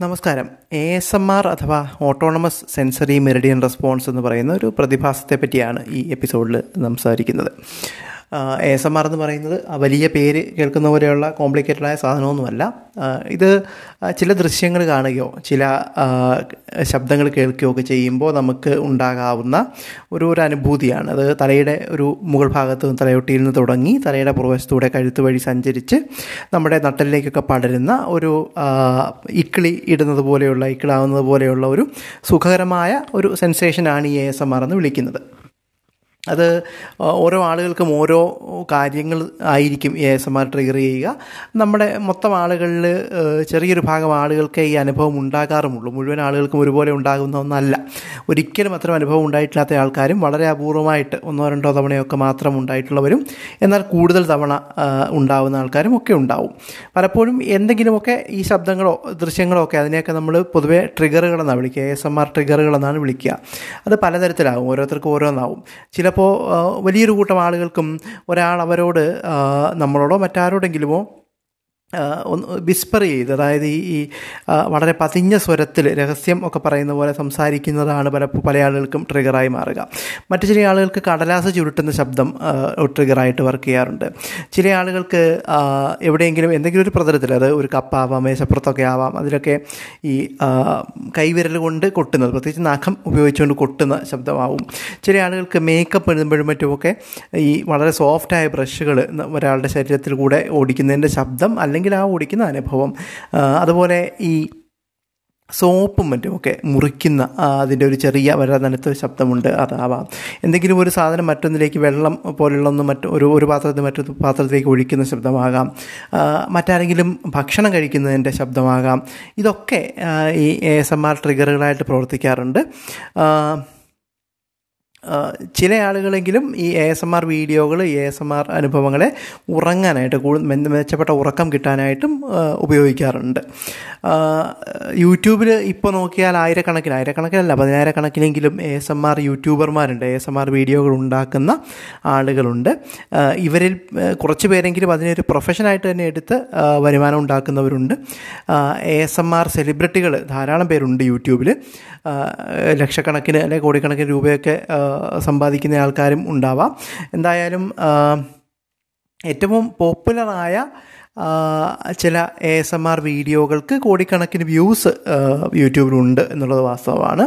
നമസ്കാരം. A S M R അഥവാ autonomous sensory meridian response എന്ന് പറയുന്ന ഒരു പ്രതിഭാസത്തെ പറ്റിയാണ് ഈ എപ്പിസോഡിൽ സംസാരിക്കുന്നത്. എ എസ് എം ആർ എന്ന് പറയുന്നത് വലിയ പേര് കേൾക്കുന്ന പോലെയുള്ള കോംപ്ലിക്കേറ്റഡായ സാധനമൊന്നുമല്ല. ഇത് ചില ദൃശ്യങ്ങൾ കാണുകയോ ചില ശബ്ദങ്ങൾ കേൾക്കുകയോ ഒക്കെ ചെയ്യുമ്പോൾ നമുക്ക് ഉണ്ടാകാവുന്ന ഒരു ഒരു അനുഭൂതിയാണ്. അത് തലയുടെ ഒരു മുകൾ ഭാഗത്ത് നിന്ന് തലയൊട്ടിയിൽ നിന്ന് തുടങ്ങി തലയുടെ പുറവശത്തൂടെ കഴുത്ത് വഴി സഞ്ചരിച്ച് നമ്മുടെ നട്ടലിലേക്കൊക്കെ പടരുന്ന ഒരു ഇക്കിളി ഇടുന്നത് പോലെയുള്ള ഇക്കിളാവുന്നത് പോലെയുള്ള ഒരു സുഖകരമായ ഒരു സെൻസേഷനാണ് ഈ എ എസ് എം ആർ എന്ന് വിളിക്കുന്നത്. അത് ഓരോ ആളുകൾക്കും ഓരോ കാര്യങ്ങൾ ആയിരിക്കും A S M R trigger ചെയ്യുക. നമ്മുടെ മൊത്തം ആളുകളിൽ ചെറിയൊരു ഭാഗം ആളുകൾക്ക് ഈ അനുഭവം ഉണ്ടാകാറുമുള്ളൂ. മുഴുവൻ ആളുകൾക്കും ഒരുപോലെ ഉണ്ടാകുന്ന ഒന്നല്ല. ഒരിക്കലും അത്തരം അനുഭവം ഉണ്ടായിട്ടില്ലാത്ത ആൾക്കാരും വളരെ അപൂർവമായിട്ട് ഒന്നോ രണ്ടോ തവണയൊക്കെ മാത്രം ഉണ്ടായിട്ടുള്ളവരും എന്നാൽ കൂടുതൽ തവണ ഉണ്ടാകുന്ന ആൾക്കാരും ഒക്കെ ഉണ്ടാവും. പലപ്പോഴും എന്തെങ്കിലുമൊക്കെ ഈ ശബ്ദങ്ങളോ ദൃശ്യങ്ങളോ ഒക്കെ അതിനെയൊക്കെ നമ്മൾ പൊതുവേ ട്രിഗറുകളെന്നാണ് വിളിക്കുക. എ എസ് എം ആർ ട്രിഗറുകളെന്നാണ് വിളിക്കുക. അത് പലതരത്തിലാവും. ഓരോരുത്തർക്കും ഓരോന്നാവും. ചിലപ്പോൾ വലിയൊരു കൂട്ടം ആളുകൾക്കും ഒരാൾ അവരോട് നമ്മളോടോ മറ്റാരോടെങ്കിലുമോ ഒന്ന് വിസ്പർ ചെയ്ത് അതായത് ഈ വളരെ പതിഞ്ഞ സ്വരത്തിൽ രഹസ്യം ഒക്കെ പറയുന്ന പോലെ സംസാരിക്കുന്നതാണ് പല പല ആളുകൾക്കും ട്രിഗറായി മാറുക. മറ്റു ചില ആളുകൾക്ക് കടലാസ് ചുരുട്ടുന്ന ശബ്ദം ട്രിഗറായിട്ട് വർക്ക് ചെയ്യാറുണ്ട്. ചില ആളുകൾക്ക് എവിടെയെങ്കിലും എന്തെങ്കിലും ഒരു പ്രതലത്തിൽ അത് ഒരു കപ്പാവാം മേശപ്പുറത്തൊക്കെ ആവാം അതിലൊക്കെ ഈ കൈവിരൽ കൊണ്ട് കൊട്ടുന്നത് പ്രത്യേകിച്ച് നഖം ഉപയോഗിച്ചുകൊണ്ട് കൊട്ടുന്ന ശബ്ദമാവും. ചില ആളുകൾക്ക് മേക്കപ്പ് എഴുതുമ്പോഴും മറ്റുമൊക്കെ ഈ വളരെ സോഫ്റ്റായ ബ്രഷുകൾ ഒരാളുടെ ശരീരത്തിൽ കൂടെ ഓടിക്കുന്നതിന്റെ ശബ്ദം അല്ലെങ്കിൽ ആ ഓടിക്കുന്ന അനുഭവം അതുപോലെ ഈ സോപ്പും മറ്റുമൊക്കെ മുറിക്കുന്ന അതിന്റെ ഒരു ചെറിയ വളരെ നനുത്ത ശബ്ദമുണ്ട് അതാവാം. എന്തെങ്കിലും ഒരു സാധനം മറ്റൊന്നിലേക്ക് വെള്ളം പോലുള്ള ഒന്ന് മറ്റ് ഒരു ഒരു പാത്രത്തിൽ മറ്റൊരു പാത്രത്തിലേക്ക് ഒഴിക്കുന്ന ശബ്ദമാകാം. മറ്റാരെങ്കിലും ഭക്ഷണം കഴിക്കുന്നതിന്റെ ശബ്ദമാകാം. ഇതൊക്കെ ഈ എ എസ് എം ആർ ട്രിഗറുകളായിട്ട് പ്രവർത്തിക്കാറുണ്ട്. ചില ആളുകളെങ്കിലും ഈ എ എസ് എം ആർ വീഡിയോകൾ എ എസ് എം ആർ അനുഭവങ്ങളെ ഉറങ്ങാനായിട്ട് കൂടുതൽ മെച്ചപ്പെട്ട ഉറക്കം കിട്ടാനായിട്ടും ഉപയോഗിക്കാറുണ്ട്. യൂട്യൂബിൽ ഇപ്പോൾ നോക്കിയാൽ ആയിരക്കണക്കിന് ആയിരക്കണക്കിനല്ല പതിനായിരക്കണക്കിനെങ്കിലും എ എസ് എം ആർ യൂട്യൂബർമാരുണ്ട് എ എസ് എം ആർ വീഡിയോകൾ ഉണ്ടാക്കുന്ന ആളുകളുണ്ട്. ഇവരിൽ കുറച്ച് പേരെങ്കിലും അതിനൊരു പ്രൊഫഷനായിട്ട് തന്നെ എടുത്ത് വരുമാനം ഉണ്ടാക്കുന്നവരുണ്ട്. എ എസ് എം ആർ സെലിബ്രിറ്റികൾ ധാരാളം പേരുണ്ട് യൂട്യൂബിൽ. ലക്ഷക്കണക്കിന് അല്ലെങ്കിൽ കോടിക്കണക്കിന് രൂപയൊക്കെ സമ്പാദിക്കുന്ന ആൾക്കാരും ഉണ്ടാവാം. എന്തായാലും ഏറ്റവും പോപ്പുലറായ ചില എ എസ് എം ആർ വീഡിയോകൾക്ക് കോടിക്കണക്കിന് വ്യൂസ് യൂട്യൂബിലുണ്ട് എന്നുള്ളത് വാസ്തവമാണ്.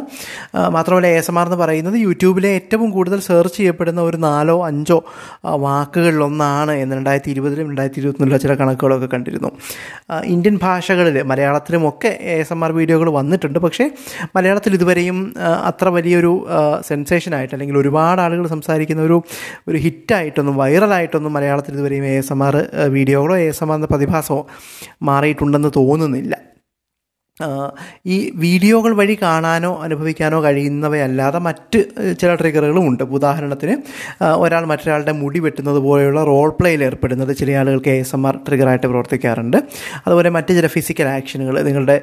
മാത്രമല്ല എ എസ് എം ആർ എന്ന് പറയുന്നത് യൂട്യൂബിലെ ഏറ്റവും കൂടുതൽ സെർച്ച് ചെയ്യപ്പെടുന്ന ഒരു നാലോ അഞ്ചോ വാക്കുകളിലൊന്നാണ് എന്ന് രണ്ടായിരത്തി ഇരുപതിലും രണ്ടായിരത്തി ഇരുപത്തിനുള്ള ചില കണക്കുകളൊക്കെ കണ്ടിരുന്നു. ഇന്ത്യൻ ഭാഷകളിൽ മലയാളത്തിലുമൊക്കെ എ എസ് എം ആർ വീഡിയോകൾ വന്നിട്ടുണ്ട്. പക്ഷേ മലയാളത്തിൽ ഇതുവരെയും അത്ര വലിയൊരു സെൻസേഷനായിട്ട് അല്ലെങ്കിൽ ഒരുപാട് ആളുകൾ സംസാരിക്കുന്ന ഒരു ഒരു ഹിറ്റായിട്ടൊന്നും വൈറലായിട്ടൊന്നും മലയാളത്തിൽ ഇതുവരെയും എ എസ് എം ആർ വീഡിയോകളോ എ എസ് എം ആർ എന്ന പ്രതിഭാസമോ മാറിയിട്ടുണ്ടെന്ന് തോന്നുന്നില്ല. ഈ വീഡിയോകൾ വഴി കാണാനോ അനുഭവിക്കാനോ കഴിയുന്നവയല്ലാതെ മറ്റ് ചില ട്രിഗറുകളും ഉണ്ട്. ഉദാഹരണത്തിന് ഒരാൾ മറ്റൊരാളുടെ മുടി വെട്ടുന്നത് പോലെയുള്ള റോൾ പ്ലേയിൽ ഏർപ്പെടുന്നത് ചില ആളുകൾക്ക് എ എസ് എം ആർ ട്രിഗറായിട്ട് പ്രവർത്തിക്കാറുണ്ട്. അതുപോലെ മറ്റ് ചില ഫിസിക്കൽ ആക്ഷനുകൾ നിങ്ങളുടെ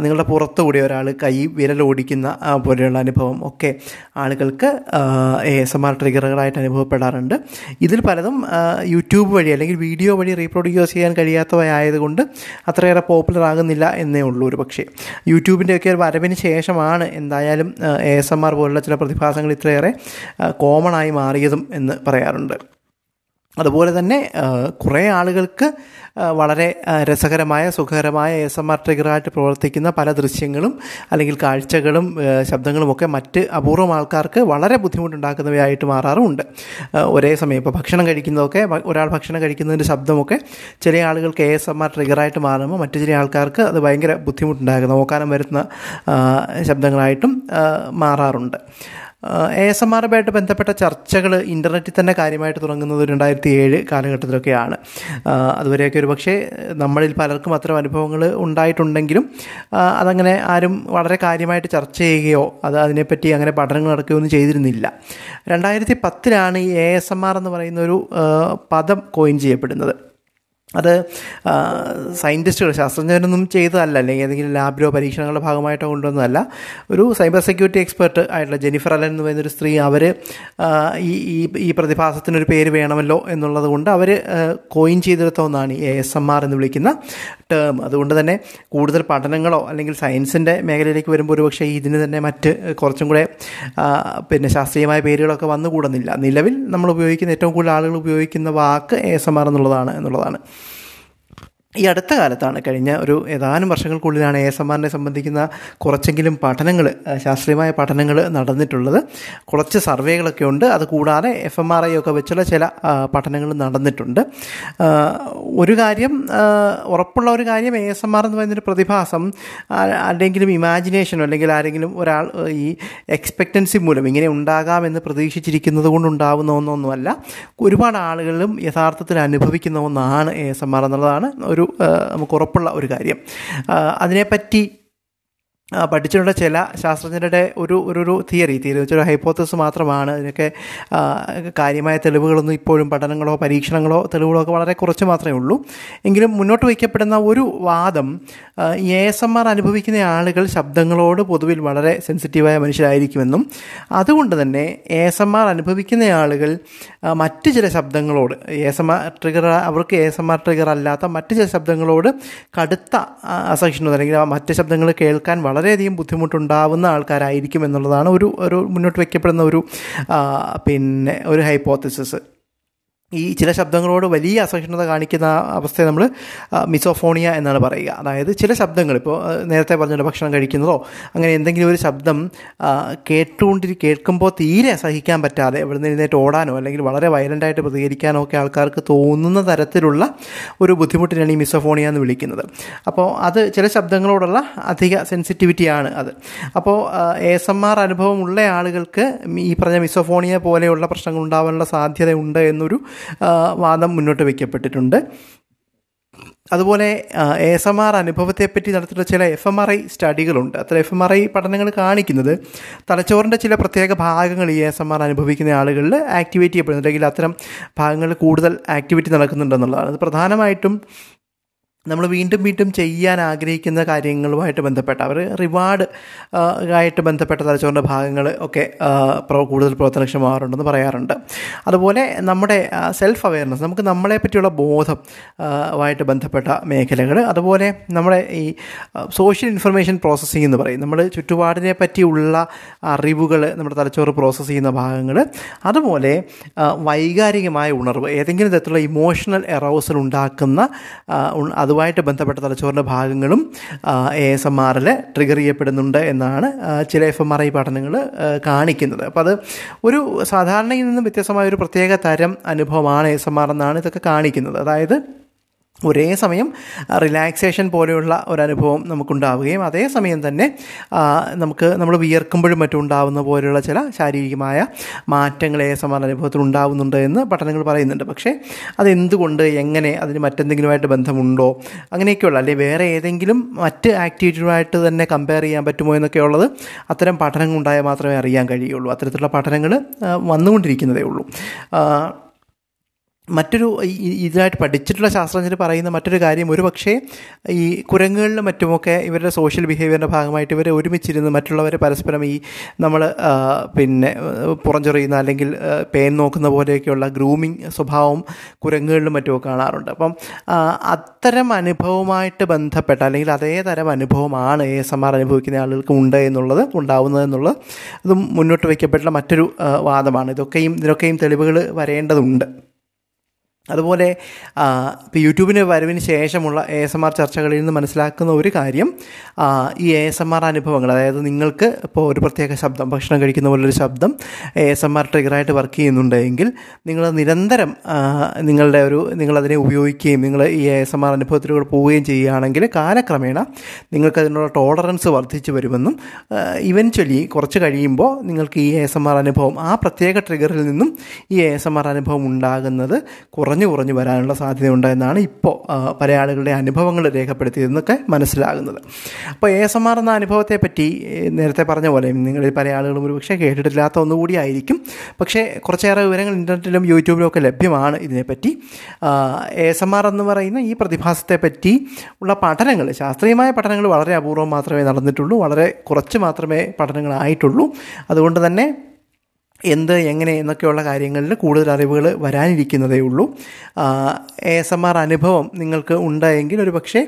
നിങ്ങളുടെ പുറത്തുകൂടി ഒരാൾ കൈ വിരൽ ഓടിക്കുന്ന പോലെയുള്ള അനുഭവം ഒക്കെ ആളുകൾക്ക് എ എസ് എം ആർ ട്രിഗറുകളായിട്ട് അനുഭവപ്പെടാറുണ്ട്. ഇതിൽ പലതും യൂട്യൂബ് വഴി അല്ലെങ്കിൽ വീഡിയോ വഴി റീപ്രൊഡ്യൂസ് ചെയ്യാൻ കഴിയാത്തവയായതുകൊണ്ട് അത്രയേറെ പോപ്പുലർ ആകുന്നില്ല എന്നേ ഉള്ളൂ. ഒരു പക്ഷേ യൂട്യൂബിന്റെയൊക്കെ ഒരു വരവിന് ശേഷമാണ് എന്തായാലും എ എസ് എം ആർ പോലുള്ള ചില പ്രതിഭാസങ്ങൾ ഇത്രയേറെ കോമൺ ആയി മാറിയതും എന്ന് പറയാറുണ്ട്. അതുപോലെ തന്നെ കുറേ ആളുകൾക്ക് വളരെ രസകരമായ സുഖകരമായ എസ് എം ആർ ട്രിഗറായിട്ട് പ്രവർത്തിക്കുന്ന പല ദൃശ്യങ്ങളും അല്ലെങ്കിൽ കാഴ്ചകളും ശബ്ദങ്ങളും ഒക്കെ മറ്റ് അപൂർവം ആൾക്കാർക്ക് വളരെ ബുദ്ധിമുട്ടുണ്ടാക്കുന്നവയായിട്ട് മാറാറുമുണ്ട്. ഒരേ സമയം ഇപ്പോൾ ഭക്ഷണം കഴിക്കുന്നതൊക്കെ ഒരാൾ ഭക്ഷണം കഴിക്കുന്നതിന്റെ ശബ്ദമൊക്കെ ചില ആളുകൾക്ക് എ എസ് എം ആർ ട്രിഗറായിട്ട് മാറുമ്പോൾ മറ്റു ചില ആൾക്കാർക്ക് അത് ഭയങ്കര ബുദ്ധിമുട്ടുണ്ടാകുന്ന ഓക്കാനം വരുന്ന ശബ്ദങ്ങളായിട്ടും മാറാറുണ്ട്. എ എസ് എം ആറുമായിട്ട് ബന്ധപ്പെട്ട ചർച്ചകൾ ഇന്റർനെറ്റിൽ തന്നെ കാര്യമായിട്ട് തുടങ്ങുന്നത് രണ്ടായിരത്തി ഏഴ് കാലഘട്ടത്തിലൊക്കെയാണ് അതുവരെയൊക്കെ ഒരു പക്ഷേ നമ്മളിൽ പലർക്കും അത്തരം അനുഭവങ്ങൾ ഉണ്ടായിട്ടുണ്ടെങ്കിലും അതങ്ങനെ ആരും വളരെ കാര്യമായിട്ട് ചർച്ച ചെയ്യുകയോ അത് അതിനെപ്പറ്റി അങ്ങനെ പഠനങ്ങൾ നടക്കുകയോ ഒന്നും ചെയ്തിരുന്നില്ല. രണ്ടായിരത്തി പത്തിലാണ് ഈ എ എസ് എം ആർ എന്ന് പറയുന്ന ഒരു പദം കോയിൻ ചെയ്യപ്പെടുന്നത്. അത് സയന്റിസ്റ്റുകൾ ശാസ്ത്രജ്ഞരൊന്നും ചെയ്തതല്ല. അല്ലെങ്കിൽ ഏതെങ്കിലും ലാബിലോ പരീക്ഷണങ്ങളുടെ ഭാഗമായിട്ടോ കൊണ്ടുവന്നതല്ല. ഒരു സൈബർ സെക്യൂരിറ്റി എക്സ്പെർട്ട് ആയിട്ടുള്ള ജെനിഫർ അലൻ എന്ന് പറയുന്നൊരു സ്ത്രീ അവർ ഈ ഈ ഈ പ്രതിഭാസത്തിനൊരു പേര് വേണമല്ലോ എന്നുള്ളത് കൊണ്ട് അവർ കോയിൻ ചെയ്തെടുത്ത ഒന്നാണ് ഈ എ എസ് എം ആർ എന്ന് വിളിക്കുന്ന ടേം അതുകൊണ്ട് തന്നെ കൂടുതൽ പഠനങ്ങളോ അല്ലെങ്കിൽ സയൻസിന്റെ മേഖലയിലേക്ക് വരുമ്പോൾ ഒരുപക്ഷേ ഇതിന് തന്നെ മറ്റ് കുറച്ചും കൂടെ പിന്നെ ശാസ്ത്രീയമായ പേരുകളൊക്കെ വന്നുകൂടുന്നില്ല. നിലവിൽ നമ്മൾ ഉപയോഗിക്കുന്ന ഏറ്റവും കൂടുതൽ ആളുകൾ ഉപയോഗിക്കുന്ന വാക്ക് എ എസ് എം ആർ എന്നുള്ളതാണ് എന്നുള്ളതാണ്. ഈ അടുത്ത കാലത്താണ് കഴിഞ്ഞ ഒരു ഏതാനും വർഷങ്ങൾക്കുള്ളിലാണ് എ എസ് എം ആറിനെ സംബന്ധിക്കുന്ന കുറച്ചെങ്കിലും പഠനങ്ങൾ ശാസ്ത്രീയമായ പഠനങ്ങൾ നടന്നിട്ടുള്ളത്. കുറച്ച് സർവേകളൊക്കെ ഉണ്ട്. അതുകൂടാതെ എഫ് എം ആർ ഐ ഒക്കെ വെച്ചുള്ള ചില പഠനങ്ങൾ നടന്നിട്ടുണ്ട്. ഒരു കാര്യം ഉറപ്പുള്ള ഒരു കാര്യം എ എസ് എം ആർ എന്ന് പറയുന്നൊരു പ്രതിഭാസം അല്ലെങ്കിലും ഇമാജിനേഷനോ അല്ലെങ്കിൽ ആരെങ്കിലും ഒരാൾ ഈ എക്സ്പെക്റ്റൻസി മൂലം ഇങ്ങനെ ഉണ്ടാകാമെന്ന് പ്രതീക്ഷിച്ചിരിക്കുന്നത് കൊണ്ടുണ്ടാവുന്ന ഒന്നൊന്നുമല്ല. ഒരുപാട് ആളുകളും യഥാർത്ഥത്തിൽ അനുഭവിക്കുന്ന ഒന്നാണ് എ എസ് എം ആർ എന്നുള്ളതാണ്. ഒരു നമുക്ക് ഉറപ്പുള്ള ഒരു കാര്യം. അതിനെപ്പറ്റി പഠിച്ചിട്ടുള്ള ചില ശാസ്ത്രജ്ഞരുടെ ഒരു ഒരു തിയറി തിയറി വെച്ചൊരു ഹൈപ്പോത്തസ് മാത്രമാണ്. ഇതിനൊക്കെ കാര്യമായ തെളിവുകളൊന്നും ഇപ്പോഴും പഠനങ്ങളോ പരീക്ഷണങ്ങളോ തെളിവുകളോ ഒക്കെ വളരെ കുറച്ച് മാത്രമേ ഉള്ളൂ. എങ്കിലും മുന്നോട്ട് വയ്ക്കപ്പെടുന്ന ഒരു വാദം എ എസ് എം ആർ അനുഭവിക്കുന്ന ആളുകൾ ശബ്ദങ്ങളോട് പൊതുവിൽ വളരെ സെൻസിറ്റീവായ മനുഷ്യരായിരിക്കുമെന്നും അതുകൊണ്ട് തന്നെ എ എസ് എം ആർ അനുഭവിക്കുന്ന ആളുകൾ മറ്റ് ചില ശബ്ദങ്ങളോട് A S M R trigger അവർക്ക് A S M R trigger അല്ലാത്ത മറ്റ് ചില ശബ്ദങ്ങളോട് കടുത്ത അസഹിഷ്ണുത അല്ലെങ്കിൽ ആ മറ്റ് ശബ്ദങ്ങൾ കേൾക്കാൻ വളരെയധികം ബുദ്ധിമുട്ടുണ്ടാവുന്ന ആൾക്കാരായിരിക്കും എന്നുള്ളതാണ് ഒരു ഒരു മുന്നോട്ട് വയ്ക്കപ്പെടുന്ന ഒരു പിന്നെ ഒരു ഹൈപ്പോത്തിസിസ് ഈ ചില ശബ്ദങ്ങളോട് വലിയ അസഹിഷ്ണുത കാണിക്കുന്ന അവസ്ഥയെ നമ്മൾ മിസോഫോണിയ എന്നാണ് പറയുക. അതായത് ചില ശബ്ദങ്ങൾ ഇപ്പോൾ നേരത്തെ പറഞ്ഞിട്ട് ഭക്ഷണം കഴിക്കുന്നതോ അങ്ങനെ എന്തെങ്കിലും ഒരു ശബ്ദം കേട്ടുകൊണ്ടി കേൾക്കുമ്പോൾ തീരെ സഹിക്കാൻ പറ്റാതെ ഇവിടെ നിന്ന് എഴുന്നേറ്റ് ഓടാനോ അല്ലെങ്കിൽ വളരെ വയലന്റായിട്ട് പ്രതികരിക്കാനോ ഒക്കെ ആൾക്കാർക്ക് തോന്നുന്ന തരത്തിലുള്ള ഒരു ബുദ്ധിമുട്ടിനാണ് ഈ മിസോഫോണിയ എന്ന് വിളിക്കുന്നത്. അപ്പോൾ അത് ചില ശബ്ദങ്ങളോടുള്ള അധിക സെൻസിറ്റിവിറ്റിയാണ് അത്. അപ്പോൾ എ എസ് എം ആർ അനുഭവമുള്ള ആളുകൾക്ക് ഈ പറഞ്ഞ മിസോഫോണിയ പോലെയുള്ള പ്രശ്നങ്ങൾ ഉണ്ടാവാനുള്ള സാധ്യതയുണ്ട് എന്നൊരു വാദം മുന്നോട്ട് വയ്ക്കപ്പെട്ടിട്ടുണ്ട്. അതുപോലെ എ എസ് എം ആർ അനുഭവത്തെപ്പറ്റി നടത്തിയിട്ടുള്ള ചില എഫ് എം ആർ ഐ സ്റ്റഡികളുണ്ട്. അത്ര എഫ് എം ആർ ഐ പഠനങ്ങൾ കാണിക്കുന്നത് തലച്ചോറിന്റെ ചില പ്രത്യേക ഭാഗങ്ങൾ ഈ എസ് എം ആർ അനുഭവിക്കുന്ന ആളുകളിൽ ആക്ടിവേറ്റ് ചെയ്യപ്പെടുന്നുണ്ട്. അല്ലെങ്കിൽ അത്തരം ഭാഗങ്ങളിൽ കൂടുതൽ ആക്ടിവിറ്റി നടക്കുന്നുണ്ടെന്നുള്ളതാണ് അത് പ്രധാനമായിട്ടും നമ്മൾ വീണ്ടും വീണ്ടും ചെയ്യാൻ ആഗ്രഹിക്കുന്ന കാര്യങ്ങളുമായിട്ട് ബന്ധപ്പെട്ട അവർ റിവാർഡ് ആയിട്ട് ബന്ധപ്പെട്ട തലച്ചോറിന്റെ ഭാഗങ്ങൾ ഒക്കെ കൂടുതൽ പ്രവർത്തനക്ഷമമാകാറുണ്ടെന്ന് പറയാറുണ്ട്. അതുപോലെ നമ്മുടെ സെൽഫ് അവയർനെസ് നമുക്ക് നമ്മളെ പറ്റിയുള്ള ബോധം ആയിട്ട് ബന്ധപ്പെട്ട മേഖലകൾ അതുപോലെ നമ്മുടെ ഈ സോഷ്യൽ ഇൻഫർമേഷൻ പ്രോസസ്സിംഗ് എന്ന് പറയും. നമ്മൾ ചുറ്റുപാടിനെ പറ്റിയുള്ള അറിവുകൾ നമ്മുടെ തലച്ചോറ് പ്രോസസ്സ് ചെയ്യുന്ന ഭാഗങ്ങൾ അതുപോലെ വൈകാരികമായ ഉണർവ് ഏതെങ്കിലും തരത്തിലുള്ള ഇമോഷണൽ എറോസൽ ഉണ്ടാക്കുന്ന അതുമായിട്ട് ബന്ധപ്പെട്ട തലച്ചോറിന്റെ ഭാഗങ്ങളും എ എസ് എം ആറിൽ ട്രിഗർ ചെയ്യപ്പെടുന്നുണ്ട് എന്നാണ് ചില എഫ് എം ആർ ഐ പഠനങ്ങൾ കാണിക്കുന്നത്. അപ്പോൾ അത് ഒരു സാധാരണയിൽ നിന്നും വ്യത്യസ്തമായ ഒരു പ്രത്യേക തരം അനുഭവമാണ് എസ് എം ആർ എന്നാണ് ഇതൊക്കെ കാണിക്കുന്നത്. അതായത് ഒരേ സമയം റിലാക്സേഷൻ പോലെയുള്ള ഒരനുഭവം നമുക്കുണ്ടാവുകയും അതേസമയം തന്നെ നമുക്ക് നമ്മൾ വിയർക്കുമ്പോഴും മറ്റും ഉണ്ടാവുന്ന പോലെയുള്ള ചില ശാരീരികമായ മാറ്റങ്ങൾ ഏ സമാന അനുഭവത്തിൽ ഉണ്ടാവുന്നുണ്ട് എന്ന് പഠനങ്ങൾ പറയുന്നുണ്ട്. പക്ഷേ അതെന്തുകൊണ്ട് എങ്ങനെ അതിന് മറ്റെന്തെങ്കിലുമായിട്ട് ബന്ധമുണ്ടോ? അങ്ങനെയൊക്കെയുള്ള അല്ലെങ്കിൽ വേറെ ഏതെങ്കിലും മറ്റ് ആക്ടിവിറ്റിയുമായിട്ട് തന്നെ കമ്പയർ ചെയ്യാൻ പറ്റുമോ എന്നൊക്കെ ഉള്ളത് അത്തരം പഠനങ്ങൾ ഉണ്ടായാൽ മാത്രമേ അറിയാൻ കഴിയുള്ളൂ. അത്തരത്തിലുള്ള പഠനങ്ങൾ വന്നുകൊണ്ടിരിക്കുന്നതേ ഉള്ളൂ. മറ്റൊരു ഇതായിട്ട് പഠിച്ചിട്ടുള്ള ശാസ്ത്രജ്ഞർ പറയുന്ന മറ്റൊരു കാര്യം ഒരു പക്ഷേ ഈ കുരങ്ങുകളിലും മറ്റുമൊക്കെ ഇവരുടെ സോഷ്യൽ ബിഹേവിയറിന്റെ ഭാഗമായിട്ട് ഇവരെ ഒരുമിച്ചിരുന്ന് മറ്റുള്ളവരെ പരസ്പരം ഈ നമ്മൾ പിന്നെ പുറഞ്ചൊറിയുന്ന അല്ലെങ്കിൽ പേൻ നോക്കുന്ന പോലെയൊക്കെയുള്ള ഗ്രൂമിങ് സ്വഭാവം കുരങ്ങുകളിലും മറ്റുമൊക്കെ കാണാറുണ്ട്. അപ്പം അത്തരം അനുഭവമായിട്ട് ബന്ധപ്പെട്ട അല്ലെങ്കിൽ അതേ തരം അനുഭവമാണ് എ എസ് എം ആർ അനുഭവിക്കുന്ന ആളുകൾക്ക് ഉണ്ട് എന്നുള്ളത് ഉണ്ടാവുന്നത് എന്നുള്ളത് അതും മുന്നോട്ട് വയ്ക്കപ്പെട്ടുള്ള മറ്റൊരു വാദമാണ്. ഇതൊക്കെയും ഇതിനൊക്കെയും തെളിവുകൾ വരേണ്ടതുണ്ട്. അതുപോലെ ഇപ്പോൾ യൂട്യൂബിന് വരവിന് ശേഷമുള്ള എ എസ് എം ആർ ചർച്ചകളിൽ നിന്ന് മനസ്സിലാക്കുന്ന ഒരു കാര്യം ഈ എ എസ് എം ആർ അനുഭവങ്ങൾ അതായത് നിങ്ങൾക്ക് ഇപ്പോൾ ഒരു പ്രത്യേക ശബ്ദം ഭക്ഷണം കഴിക്കുന്ന പോലൊരു ശബ്ദം എ എസ് എം ആർ ട്രിഗറായിട്ട് വർക്ക് ചെയ്യുന്നുണ്ടെങ്കിൽ നിങ്ങൾ നിരന്തരം നിങ്ങളുടെ ഒരു നിങ്ങളതിനെ ഉപയോഗിക്കുകയും നിങ്ങൾ ഈ എ എസ് എം ആർ അനുഭവത്തിലൂടെ പോവുകയും ചെയ്യുകയാണെങ്കിൽ കാലക്രമേണ നിങ്ങൾക്ക് അതിനുള്ള ടോളറൻസ് വർദ്ധിച്ചു വരുമെന്നും ഇവൻച്വലി കുറച്ച് കഴിയുമ്പോൾ നിങ്ങൾക്ക് ഈ എ എസ് എം ആർ അനുഭവം ആ പ്രത്യേക ട്രിഗറിൽ നിന്നും ഈ എ എസ് എം ആർ അനുഭവം ഉണ്ടാകുന്നത് കുറച്ച് കുറഞ്ഞു കുറഞ്ഞു വരാനുള്ള സാധ്യതയുണ്ട് എന്നാണ് ഇപ്പോൾ പല ആളുകളുടെ അനുഭവങ്ങൾ രേഖപ്പെടുത്തിയതെന്നൊക്കെ മനസ്സിലാകുന്നത്. അപ്പോൾ എ എസ് എം ആർ എന്ന അനുഭവത്തെപ്പറ്റി നേരത്തെ പറഞ്ഞ പോലെ നിങ്ങളിൽ പല ആളുകളും ഒരു പക്ഷേ കേട്ടിട്ടില്ലാത്ത ഒന്നുകൂടി ആയിരിക്കും. പക്ഷേ കുറച്ചേറെ വിവരങ്ങൾ ഇന്റർനെറ്റിലും യൂട്യൂബിലും ഒക്കെ ലഭ്യമാണ് ഇതിനെപ്പറ്റി. എ എസ് എം ആർ എന്ന് പറയുന്ന ഈ പ്രതിഭാസത്തെപ്പറ്റി ഉള്ള പഠനങ്ങൾ ശാസ്ത്രീയമായ പഠനങ്ങൾ വളരെ അപൂർവം മാത്രമേ നടന്നിട്ടുള്ളൂ വളരെ കുറച്ച് മാത്രമേ പഠനങ്ങളായിട്ടുള്ളൂ. അതുകൊണ്ട് തന്നെ എന്ത് എങ്ങനെ എന്നൊക്കെയുള്ള കാര്യങ്ങളിൽ കൂടുതൽ അറിവുകൾ വരാനിരിക്കുന്നതേ ഉള്ളൂ. എ എസ് എം ആർ അനുഭവം നിങ്ങൾക്ക് ഉണ്ടായെങ്കിൽ ഒരു പക്ഷേ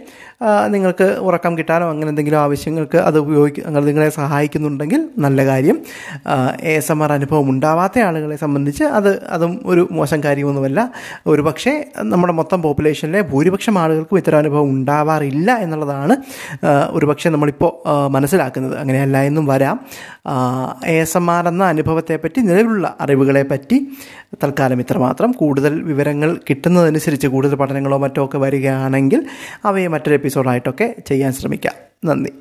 നിങ്ങൾക്ക് ഉറക്കം കിട്ടാനോ അങ്ങനെ എന്തെങ്കിലും ആവശ്യങ്ങൾക്ക് അത് ഉപയോഗിക്കുക നിങ്ങളെ സഹായിക്കുന്നുണ്ടെങ്കിൽ നല്ല കാര്യം. എ എസ് എം ആർ അനുഭവം ഉണ്ടാവാത്ത ആളുകളെ സംബന്ധിച്ച് അത് അതും ഒരു മോശം കാര്യമൊന്നുമല്ല. ഒരു പക്ഷേ നമ്മുടെ മൊത്തം പോപ്പുലേഷനിലെ ഭൂരിപക്ഷം ആളുകൾക്കും ഇത്തരം അനുഭവം ഉണ്ടാവാറില്ല എന്നുള്ളതാണ് ഒരു പക്ഷേ നമ്മളിപ്പോൾ മനസ്സിലാക്കുന്നത്. അങ്ങനെയല്ല എന്നും വരാം. എ എസ് എം ആർ എന്ന അനുഭവത്തെ പറ്റി നിലവിലുള്ള അറിവുകളെ പറ്റി തൽക്കാലം ഇത്രമാത്രം. കൂടുതൽ വിവരങ്ങൾ കിട്ടുന്നതനുസരിച്ച് കൂടുതൽ പഠനങ്ങളോ മറ്റോ ഒക്കെ വരികയാണെങ്കിൽ അവയെ മറ്റൊരു എപ്പിസോഡായിട്ടൊക്കെ ചെയ്യാൻ ശ്രമിക്കാം. നന്ദി.